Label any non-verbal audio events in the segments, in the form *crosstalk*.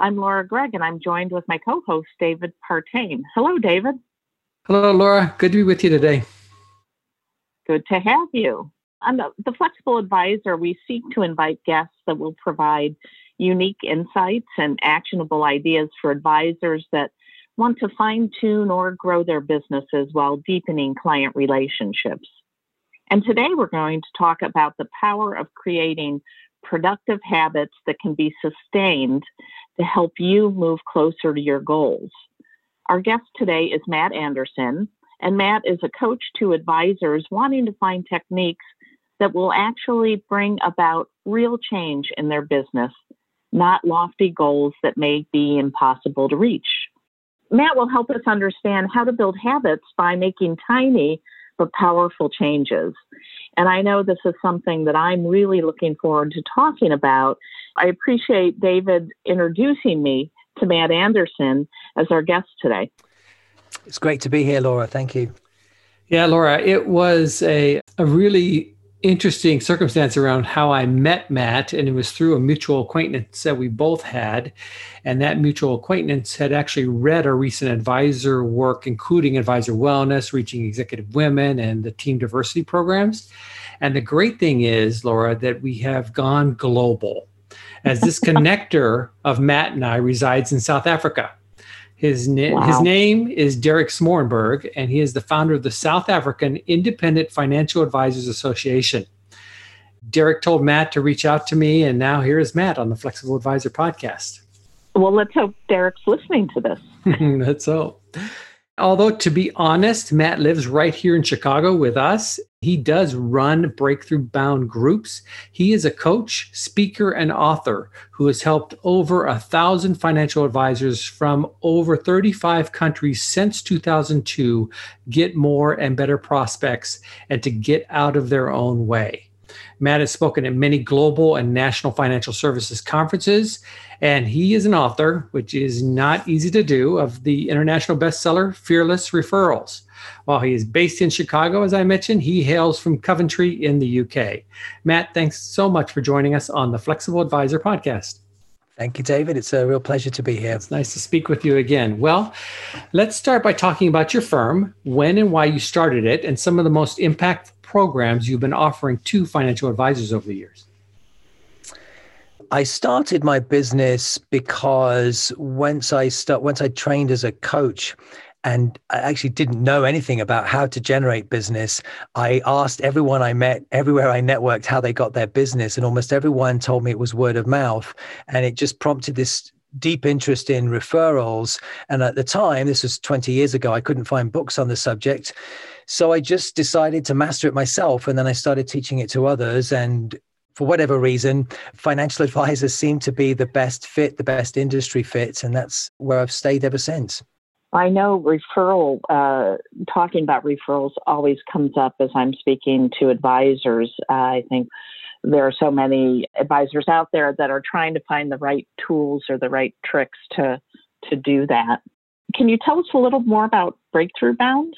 I'm Laura Gregg, and I'm joined with my co host, David Partain. Hello, David. Hello, Laura. Good to be with you today. Good to have you. On the, the Flexible Advisor, we seek to invite guests that will provide unique insights and actionable ideas for advisors that want to fine tune or grow their businesses while deepening client relationships. And today we're going to talk about the power of creating productive habits that can be sustained to help you move closer to your goals. Our guest today is Matt Anderson, and Matt is a coach to advisors wanting to find techniques that will actually bring about real change in their business, not lofty goals that may be impossible to reach. Matt will help us understand how to build habits by making tiny but powerful changes. And I know this is something that I'm really looking forward to talking about. I appreciate David introducing me to Matt Anderson as our guest today. It's great to be here, Laura. Thank you. Yeah, Laura, it was a, a really interesting circumstance around how I met Matt, and it was through a mutual acquaintance that we both had. And that mutual acquaintance had actually read our recent advisor work, including advisor wellness, reaching executive women, and the team diversity programs. And the great thing is, Laura, that we have gone global as this *laughs* connector of Matt and I resides in South Africa. His, na- wow. his name is Derek Smorenberg, and he is the founder of the South African Independent Financial Advisors Association. Derek told Matt to reach out to me, and now here is Matt on the Flexible Advisor podcast. Well, let's hope Derek's listening to this. *laughs* let's hope. Although, to be honest, Matt lives right here in Chicago with us. He does run breakthrough bound groups. He is a coach, speaker, and author who has helped over a thousand financial advisors from over 35 countries since 2002 get more and better prospects and to get out of their own way. Matt has spoken at many global and national financial services conferences, and he is an author, which is not easy to do, of the international bestseller Fearless Referrals. While he is based in Chicago, as I mentioned, he hails from Coventry in the UK. Matt, thanks so much for joining us on the Flexible Advisor podcast. Thank you, David. It's a real pleasure to be here. It's nice to speak with you again. Well, let's start by talking about your firm, when and why you started it, and some of the most impactful programs you've been offering to financial advisors over the years. I started my business because once I start once I trained as a coach and I actually didn't know anything about how to generate business. I asked everyone I met, everywhere I networked, how they got their business, and almost everyone told me it was word of mouth. And it just prompted this deep interest in referrals. And at the time, this was 20 years ago, I couldn't find books on the subject. So I just decided to master it myself. And then I started teaching it to others. And for whatever reason, financial *laughs* advisors seem to be the best fit, the best industry fit. And that's where I've stayed ever since. I know referral, uh, talking about referrals always comes up as I'm speaking to advisors. Uh, I think there are so many advisors out there that are trying to find the right tools or the right tricks to, to do that. Can you tell us a little more about Breakthrough Bound?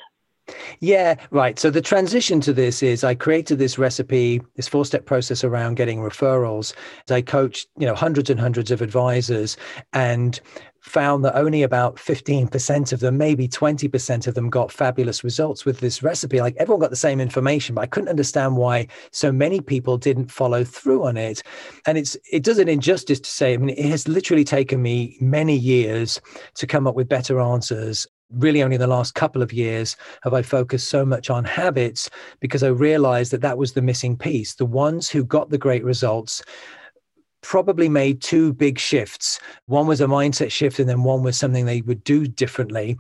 Yeah, right. So the transition to this is I created this recipe, this four-step process around getting referrals. I coached, you know, hundreds and hundreds of advisors and found that only about 15% of them, maybe 20% of them got fabulous results with this recipe. Like everyone got the same information, but I couldn't understand why so many people didn't follow through on it. And it's it does an injustice to say, I mean, it has literally taken me many years to come up with better answers really only in the last couple of years have I focused so much on habits because I realized that that was the missing piece. The ones who got the great results probably made two big shifts. One was a mindset shift, and then one was something they would do differently.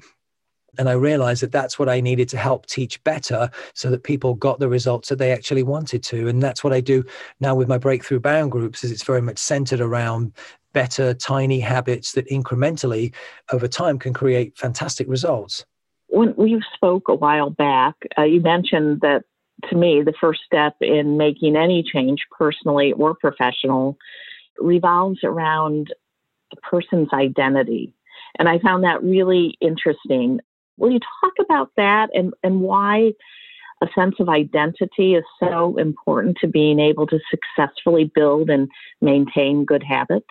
And I realized that that's what I needed to help teach better so that people got the results that they actually wanted to. And that's what I do now with my breakthrough bound groups is it's very much centered around better tiny habits that incrementally over time can create fantastic results when we spoke a while back, uh, you mentioned that to me, the first step in making any change, personally or professional, revolves around a person's identity. And I found that really interesting. Will you talk about that and, and why a sense of identity is so important to being able to successfully build and maintain good habits?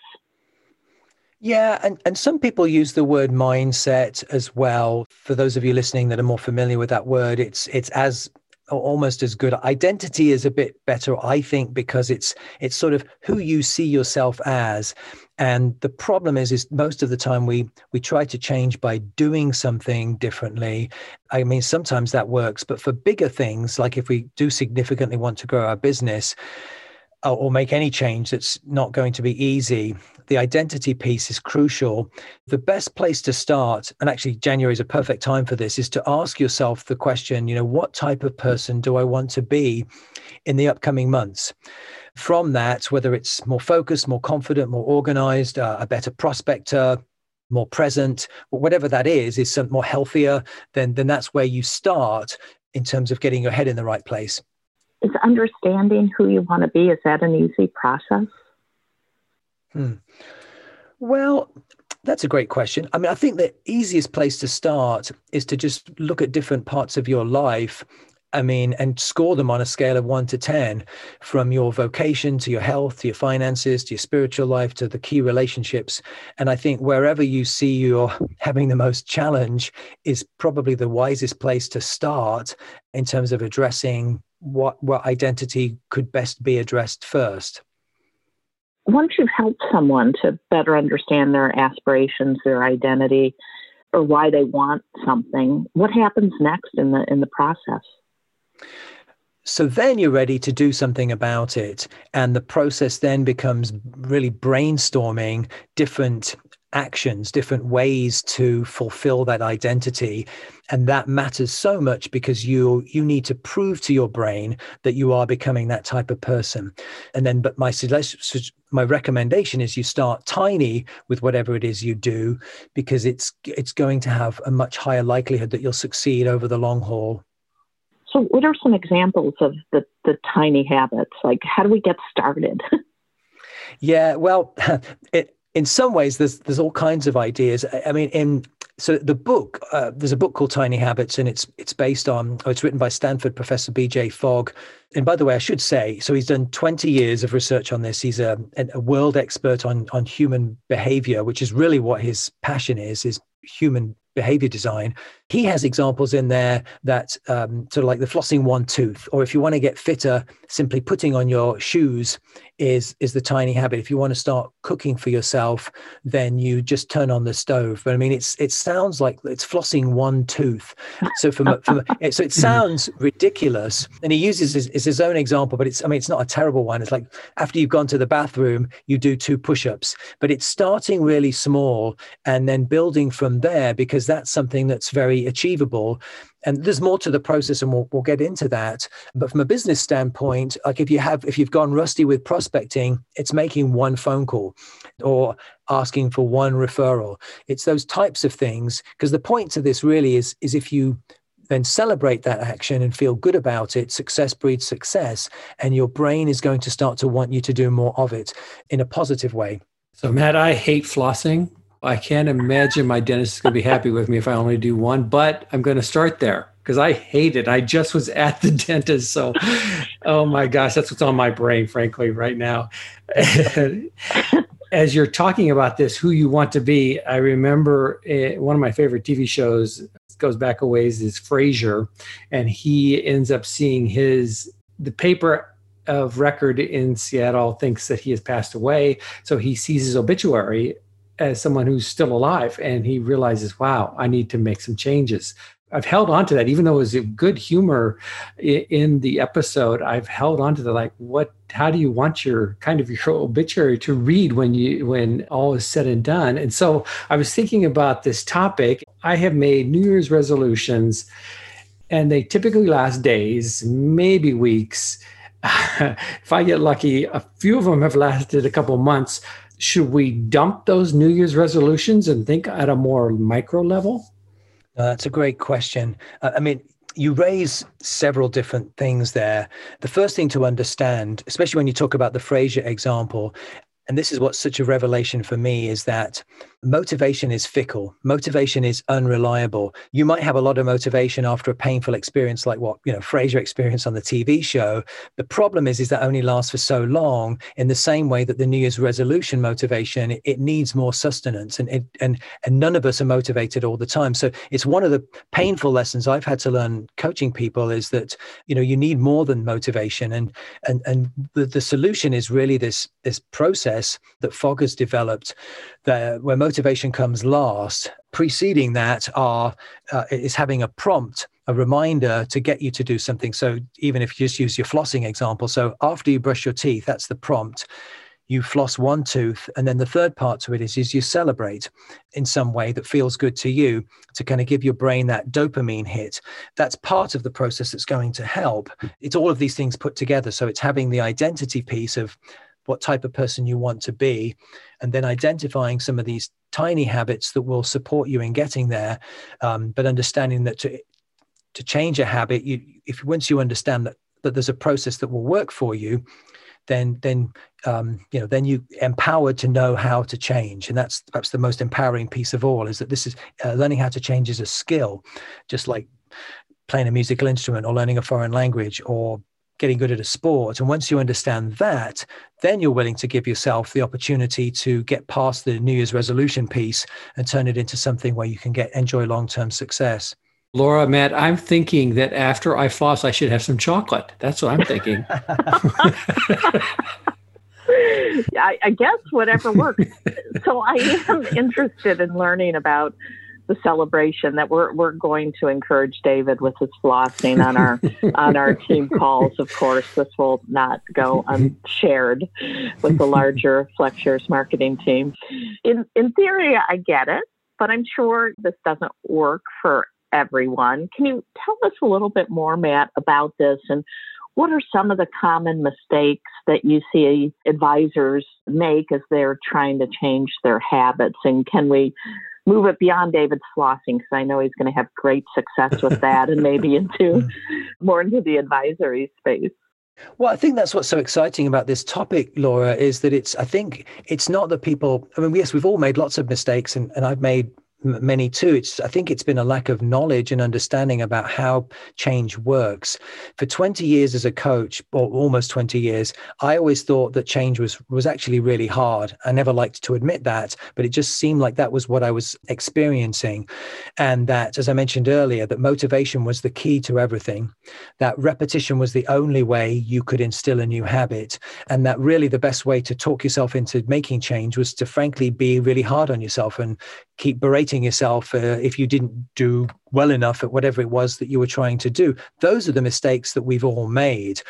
Yeah, and, and some people use the word mindset as well. For those of you listening that are more familiar with that word, it's it's as almost as good. Identity is a bit better, I think, because it's it's sort of who you see yourself as. And the problem is, is most of the time we we try to change by doing something differently. I mean, sometimes that works, but for bigger things, like if we do significantly want to grow our business, or make any change that's not going to be easy, the identity piece is crucial. The best place to start, and actually January is a perfect time for this, is to ask yourself the question, you know, what type of person do I want to be in the upcoming months? From that, whether it's more focused, more confident, more organized, uh, a better prospector, more present, whatever that is, is some more healthier, then then that's where you start in terms of getting your head in the right place is understanding who you want to be is that an easy process hmm. well that's a great question i mean i think the easiest place to start is to just look at different parts of your life I mean, and score them on a scale of one to 10 from your vocation to your health, to your finances, to your spiritual life, to the key relationships. And I think wherever you see you're having the most challenge is probably the wisest place to start in terms of addressing what what identity could best be addressed first? Once you've helped someone to better understand their aspirations their identity or why they want something what happens next in the in the process? So then you're ready to do something about it and the process then becomes really brainstorming different actions, different ways to fulfill that identity. And that matters so much because you you need to prove to your brain that you are becoming that type of person. And then, but my my recommendation is you start tiny with whatever it is you do, because it's it's going to have a much higher likelihood that you'll succeed over the long haul. So, what are some examples of the the tiny habits? Like, how do we get started? *laughs* yeah, well, *laughs* it in some ways there's there's all kinds of ideas. I mean in so the book uh, there's a book called tiny habits and it's it's based on oh, it's written by stanford professor bj fogg. And by the way i should say so he's done 20 years of research on this. He's a, a world expert on on human behavior which is really what his passion is is human behavior design, he has examples in there that um, sort of like the flossing one tooth, or if you want to get fitter, simply putting on your shoes is is the tiny habit. If you want to start cooking for yourself, then you just turn on the stove. But I mean, it's it sounds like it's flossing one tooth. So from, from *laughs* so it sounds ridiculous, and he uses his, his own example, but it's I mean it's not a terrible one. It's like after you've gone to the bathroom, you do two push-ups, but it's starting really small and then building from there because that's something that's very achievable. And there's more to the process and we'll, we'll get into that. But from a business standpoint like if you have if you've gone rusty with prospecting it's making one phone call or asking for one referral. It's those types of things because the point to this really is is if you then celebrate that action and feel good about it success breeds success and your brain is going to start to want you to do more of it in a positive way. So matt i hate flossing I can't imagine my dentist is going to be happy with me if I only do one, but I'm going to start there because I hate it. I just was at the *laughs* dentist. So, oh my gosh, that's what's on my brain, frankly, right now. *laughs* As you're talking about this, who you want to be, I remember uh, one of my favorite TV shows goes back a ways is Frasier, and he ends up seeing his the paper of record in Seattle thinks that he has passed away. So he sees his obituary as someone who's still alive and he realizes wow i need to make some changes. I've held on to that even though it was a good humor in the episode i've held on to the like what how do you want your kind of your obituary to read when you when all is said and done? And so i was thinking about this topic. I have made new year's resolutions and they typically last days maybe weeks. *laughs* If I get lucky, a few of them have lasted a couple months should we dump those New Year's resolutions and think at a more micro level? that's a great question. Uh, I mean, you raise several different things there. The first thing to understand, especially when you talk about the Frasier example, and this is what's such a revelation for me, is that motivation is fickle. Motivation is unreliable. You might have a lot of motivation after a painful experience like what you know frasier experienced on the tv show. The problem is is that only lasts for so long in the same way that the new year's resolution motivation it, it needs more sustenance and it, and and none of us are motivated all the time. So it's one of the painful lessons i've had to learn coaching people is that you know you need more than motivation. And and and the, the solution is really this this process that fogg has developed that where motivation comes last. Preceding that are uh, is having a prompt, a reminder to get you to do something. So even if you just use your flossing example, so after you brush your teeth, that's the prompt. You floss one tooth, and then the third part to it is, is you celebrate in some way that feels good to you to kind of give your brain that dopamine hit. That's part of the process that's going to help. It's all of these things put together. So it's having the identity piece of what type of person you want to be, and then identifying some of these tiny habits that will support you in getting there. Um, but understanding that to to change a habit, you if once you understand that that there's a process that will work for you, then then um, you know then you empowered to know how to change, and that's perhaps the most empowering piece of all. Is that this is uh, learning how to change is a skill, just like playing a musical instrument or learning a foreign language or getting good at a sport. And once you understand that, then you're willing to give yourself the opportunity to get past the New Year's resolution piece and turn it into something where you can get enjoy long-term success. Laura, Matt, I'm thinking that after I floss, I should have some chocolate. That's what I'm thinking. *laughs* *laughs* I, I guess whatever works. so I am interested in learning about the celebration that we're we're going to encourage David with his flossing on our *laughs* on our team calls. Of course, this will not go unshared with the larger *laughs* FlexShares marketing team. In in theory, I get it, but I'm sure this doesn't work for everyone. Can you tell us a little bit more, Matt, about this and what are some of the common mistakes that you see advisors make as they're trying to change their habits? And can we move it beyond David's flossing because I know he's going to have great success with that and maybe *laughs* into mm. more into the advisory space. Well, I think that's what's so exciting about this topic, Laura, is that it's, I think it's not that people, I mean, yes, we've all made lots of mistakes and, and I've made many too. It's I think it's been a lack of knowledge and understanding about how change works. For 20 years as a coach, or almost 20 years, I always thought that change was was actually really hard. I never liked to admit that, but it just seemed like that was what I was experiencing. And that, as I mentioned earlier, that motivation was the key to everything. That repetition was the only way you could instill a new habit. And that really the best way to talk yourself into making change was to frankly be really hard on yourself and keep berating yourself uh, if you didn't do well enough at whatever it was that you were trying to do. Those are the mistakes that we've all made.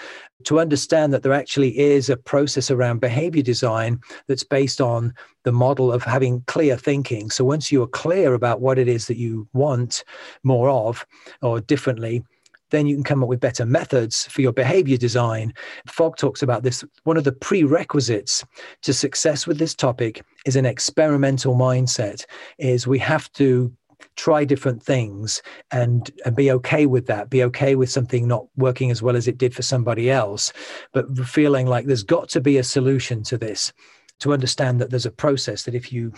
To understand that there actually is a process around behavior design that's based on the model of having clear thinking. So once you are clear about what it is that you want more of or differently, then you can come up with better methods for your behavior design. Fogg talks about this. One of the prerequisites to success with this topic is an experimental mindset, is we have to try different things and, and be okay with that be okay with something not working as well as it did for somebody else but feeling like there's got to be a solution to this to understand that there's a process that if you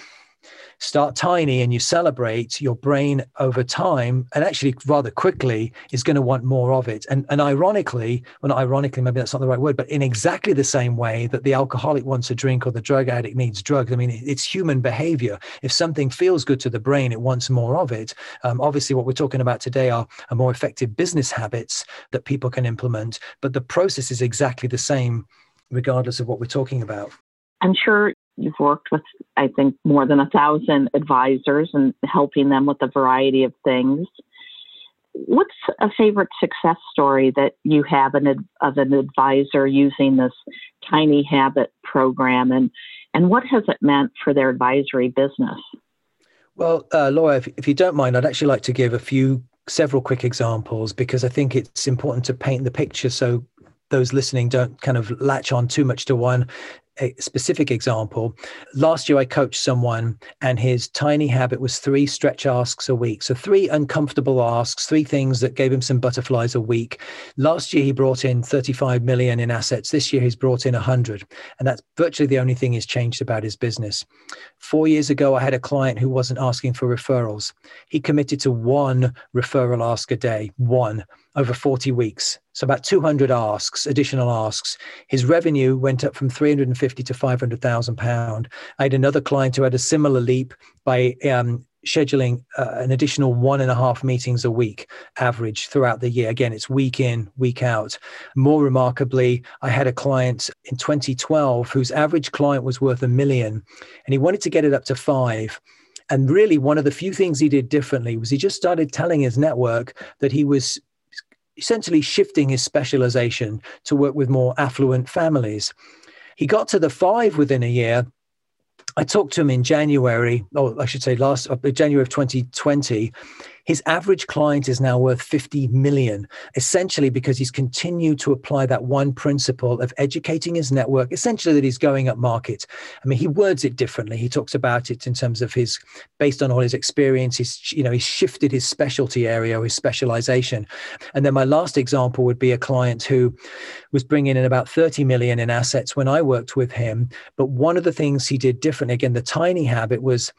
start tiny and you celebrate your brain over time and actually rather quickly is going to want more of it. And and ironically well not ironically maybe that's not the right word but in exactly the same way that the alcoholic wants a drink or the drug addict needs drugs. I mean it's human behavior. If something feels good to the brain it wants more of it. Um, obviously what we're talking about today are, are more effective business habits that people can implement but the process is exactly the same regardless of what we're talking about. I'm sure You've worked with, I think, more than a thousand advisors and helping them with a variety of things. What's a favorite success story that you have an, of an advisor using this tiny habit program, and and what has it meant for their advisory business? Well, uh, Laura, if, if you don't mind, I'd actually like to give a few several quick examples because I think it's important to paint the picture so those listening don't kind of latch on too much to one a specific example. Last year, I coached someone, and his tiny habit was three stretch asks a week. So, three uncomfortable asks, three things that gave him some butterflies a week. Last year, he brought in 35 million in assets. This year, he's brought in 100. And that's virtually the only thing he's changed about his business. Four years ago, I had a client who wasn't asking for referrals. He committed to one referral ask a day, one over 40 weeks. So about 200 asks, additional asks. His revenue went up from 350 to 500,000 pound. I had another client who had a similar leap by um, scheduling uh, an additional one and a half meetings a week average throughout the year. Again, it's week in, week out. More remarkably, I had a client in 2012 whose average client was worth a million and he wanted to get it up to five. And really, one of the few things he did differently was he just started telling his network that he was essentially shifting his specialization to work with more affluent families. He got to the five within a year. I talked to him in January, or I should say last uh, January of 2020, his average client is now worth 50 million, essentially because he's continued to apply that one principle of educating his network, essentially that he's going up market. I mean, he words it differently. He talks about it in terms of his, based on all his experience, he's, you know, he's shifted his specialty area or his specialization. And then my last example would be a client who was bringing in about 30 million in assets when I worked with him. But one of the things he did differently, again, the tiny habit was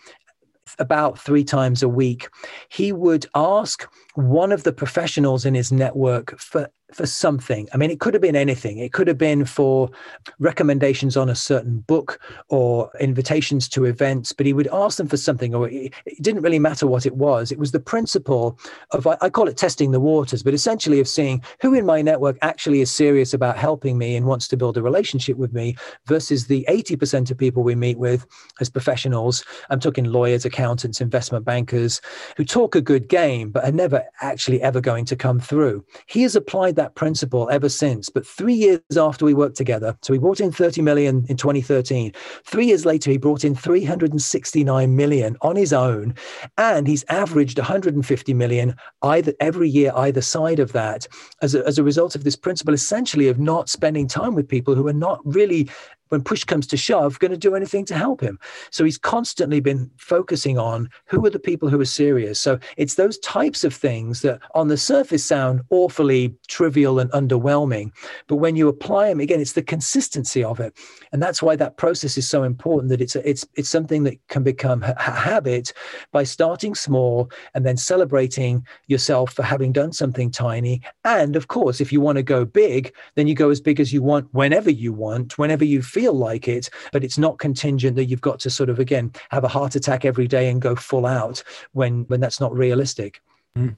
about three times a week, he would ask one of the professionals in his network for for something. I mean, it could have been anything. It could have been for recommendations on a certain book or invitations to events, but he would ask them for something, or it, didn't really matter what it was. It was the principle of, I call it testing the waters, but essentially of seeing who in my network actually is serious about helping me and wants to build a relationship with me versus the 80% of people we meet with as professionals. I'm talking lawyers, accountants, investment bankers who talk a good game, but are never actually ever going to come through. He has applied that principle ever since. But three years after we worked together, so we brought in 30 million in 2013. Three years later, he brought in 369 million on his own, and he's averaged 150 million either every year either side of that as a, as a result of this principle, essentially of not spending time with people who are not really when push comes to shove, going to do anything to help him. So he's constantly been focusing on who are the people who are serious. So it's those types of things that on the surface sound awfully trivial and underwhelming. But when you apply them, again, it's the consistency of it. And that's why that process is so important that it's, a, it's, it's something that can become a habit by starting small and then celebrating yourself for having done something tiny. And of course, if you want to go big, then you go as big as you want whenever you want, whenever you feel feel like it, but it's not contingent that you've got to sort of again have a heart attack every day and go full out when when that's not realistic mm.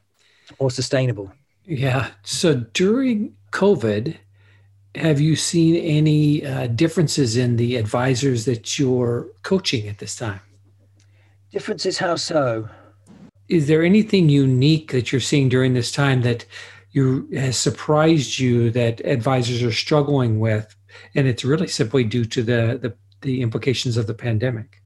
or sustainable. Yeah. So during COVID, have you seen any uh, differences in the advisors that you're coaching at this time? Differences? How so? Is there anything unique that you're seeing during this time that you has surprised you that advisors are struggling with and it's really simply due to the the, the implications of the pandemic.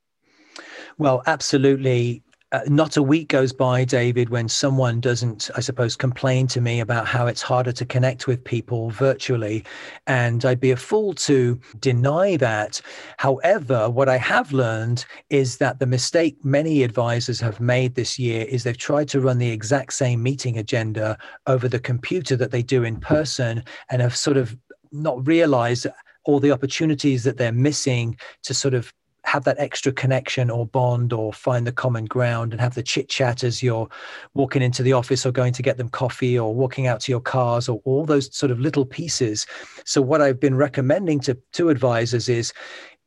Well, absolutely. Uh, not a week goes by, David, when someone doesn't, I suppose, complain to me about how it's harder to connect with people virtually. And I'd be a fool to deny that. However, what I have learned is that the mistake many advisors have made this year is they've tried to run the exact same meeting agenda over the computer that they do in person and have sort of not realize all the opportunities that they're missing to sort of have that extra connection or bond or find the common ground and have the chit chat as you're walking into the office or going to get them coffee or walking out to your cars or all those sort of little pieces. So what I've been recommending to to advisors is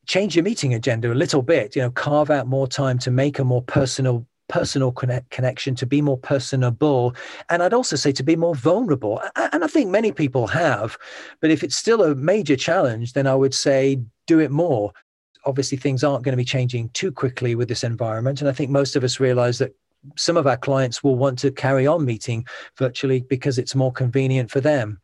change your meeting agenda a little bit, you know, carve out more time to make a more personal personal connect, connection, to be more personable, and I'd also say to be more vulnerable. And I think many people have, but if it's still a major challenge, then I would say do it more. Obviously, things aren't going to be changing too quickly with this environment. And I think most of us realize that some of our clients will want to carry on meeting virtually because it's more convenient for them.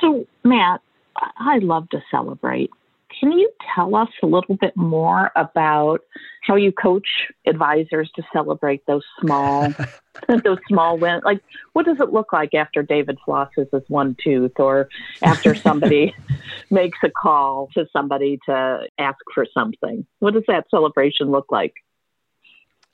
So, Matt, I love to celebrate Can you tell us a little bit more about how you coach advisors to celebrate those small *laughs* those small wins? Like what does it look like after David flosses his one tooth or after somebody *laughs* makes a call to somebody to ask for something? What does that celebration look like?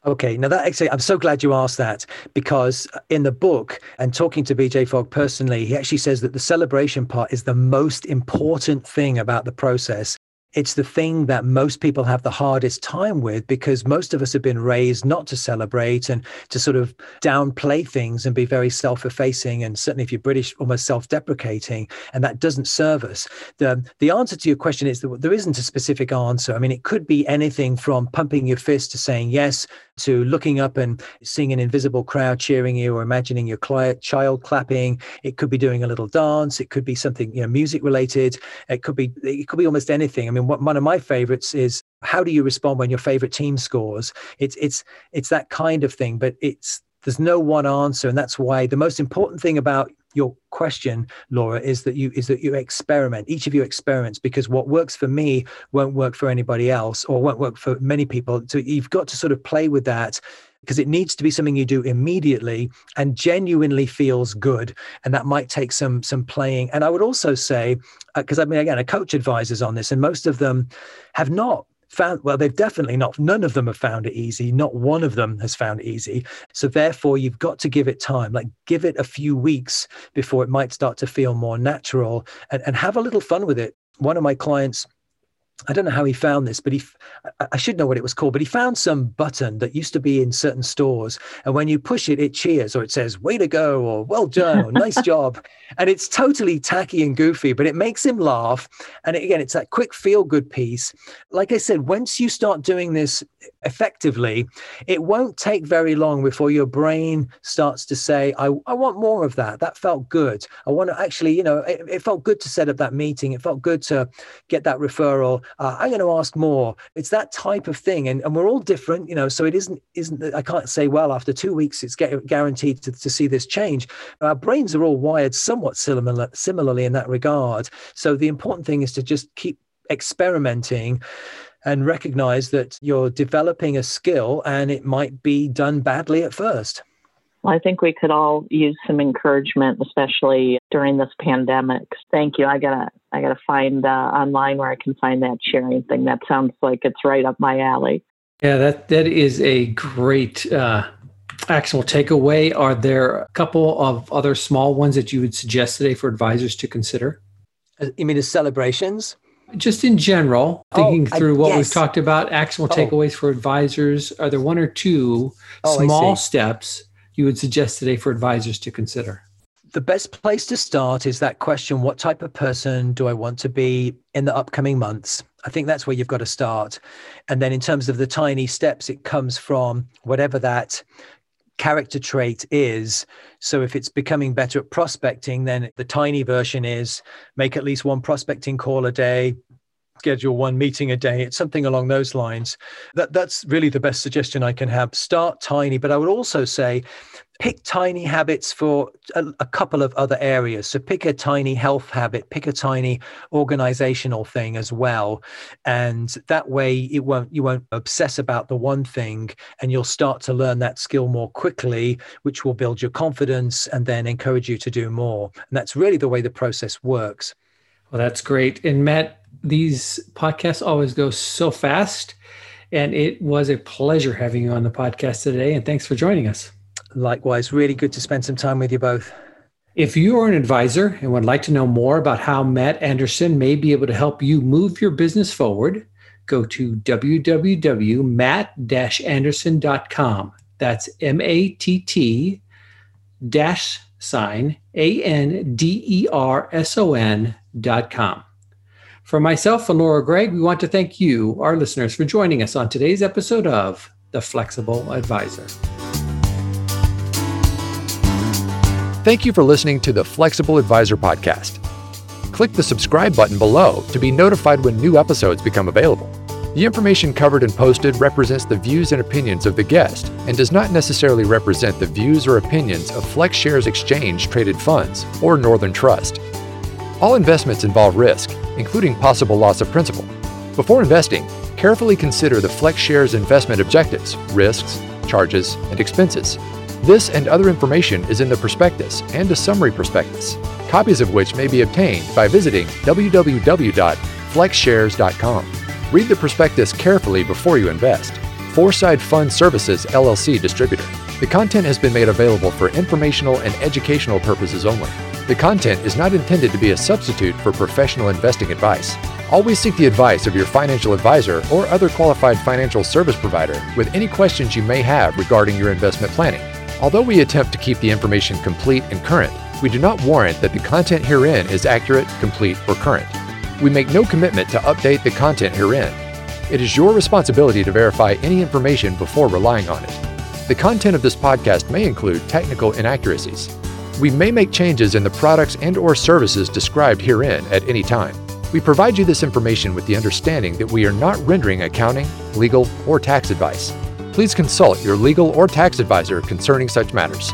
Okay, now that actually, I'm so glad you asked that because in the book and talking to BJ Fogg personally, he actually says that the celebration part is the most important thing about the process. It's the thing that most people have the hardest time with because most of us have been raised not to celebrate and to sort of downplay things and be very self-effacing and certainly if you're british almost self-deprecating and that doesn't serve us. The the answer to your question is that there isn't a specific answer. I mean it could be anything from pumping your fist to saying yes to looking up and seeing an invisible crowd cheering you or imagining your child clapping. It could be doing a little dance. It could be something you know music related. It could be it could be almost anything. I mean one of my favorites is how do you respond when your favorite team scores? It's it's it's that kind of thing but it's there's no one answer and that's why the most important thing about your question laura is that you is that you experiment each of you experiments because what works for me won't work for anybody else or won't work for many people. So you've got to sort of play with that because it needs to be something you do immediately and genuinely feels good and that might take some some playing. And i would also say because uh, i mean again a coach advisors on this and most of them have not found well they've definitely not none of them have found it easy. Not one of them has found it easy. So therefore you've got to give it time. Like give it a few weeks before it might start to feel more natural and, and have a little fun with it. One of my clients I don't know how he found this, but he, I should know what it was called, but he found some button that used to be in certain stores. And when you push it, it cheers or it says, way to go, or well done, or *laughs* nice job. And it's totally tacky and goofy, but it makes him laugh. And again, it's that quick feel good piece. Like I said, once you start doing this effectively, it won't take very long before your brain starts to say, I, I want more of that. That felt good. I want to actually, you know, it, it felt good to set up that meeting. It felt good to get that referral uh, i'm going to ask more. It's that type of thing and, and we're all different you know so it isn't isn't i can't say well after two weeks it's guaranteed to, to see this change. Our brains are all wired somewhat similar, similarly in that regard. So the important thing is to just keep experimenting and recognize that you're developing a skill and it might be done badly at first well, I think we could all use some encouragement, especially during this pandemic. Thank you. I gotta, I gotta find uh, online where I can find that sharing thing. That sounds like it's right up my alley. Yeah, that that is a great uh, actionable takeaway. Are there a couple of other small ones that you would suggest today for advisors to consider? Uh, you mean as celebrations? Just in general, thinking oh, through I, what yes. we've talked about, actionable oh. takeaways for advisors. Are there one or two oh, small steps? You would suggest today for advisors to consider? The best place to start is that question what type of person do I want to be in the upcoming months? I think that's where you've got to start. And then in terms of the tiny steps, it comes from whatever that character trait is. So if it's becoming better at prospecting, then the tiny version is make at least one prospecting call a day, schedule one meeting a day. It's something along those lines. That that's really the best suggestion I can have. Start tiny, but I would also say pick tiny habits for a, a, couple of other areas. So pick a tiny health habit, pick a tiny organizational thing as well, and that way it won't you won't obsess about the one thing, and you'll start to learn that skill more quickly, which will build your confidence and then encourage you to do more. And that's really the way the process works. Well, that's great. And Matt, these podcasts always go so fast. And it was a pleasure having you on the podcast today. And thanks for joining us. Likewise, really good to spend some time with you both. If you are an advisor and would like to know more about how Matt Anderson may be able to help you move your business forward, go to www.matt-anderson.com. That's M A T T dash sign A N D E R S O N dot com. For myself and Laura Gregg, we want to thank you, our listeners, for joining us on today's episode of The Flexible Advisor. Thank you for listening to the Flexible Advisor podcast. Click the subscribe button below to be notified when new episodes become available. The information covered and posted represents the views and opinions of the guest and does not necessarily represent the views or opinions of FlexShares Exchange Traded Funds or Northern Trust. All investments involve risk including possible loss of principal. Before investing, carefully consider the FlexShares investment objectives, risks, charges, and expenses. This and other information is in the prospectus and a summary prospectus, copies of which may be obtained by visiting www.flexshares.com. Read the prospectus carefully before you invest. Foreside Fund Services LLC distributor. The content has been made available for informational and educational purposes only. The content is not intended to be a substitute for professional investing advice. Always seek the advice of your financial advisor or other qualified financial service provider with any questions you may have regarding your investment planning. Although we attempt to keep the information complete and current, we do not warrant that the content herein is accurate, complete, or current. We make no commitment to update the content herein. It is your responsibility to verify any information before relying on it. The content of this podcast may include technical inaccuracies. We may make changes in the products and or services described herein at any time. We provide you this information with the understanding that we are not rendering accounting, legal, or tax advice. Please consult your legal or tax advisor concerning such matters.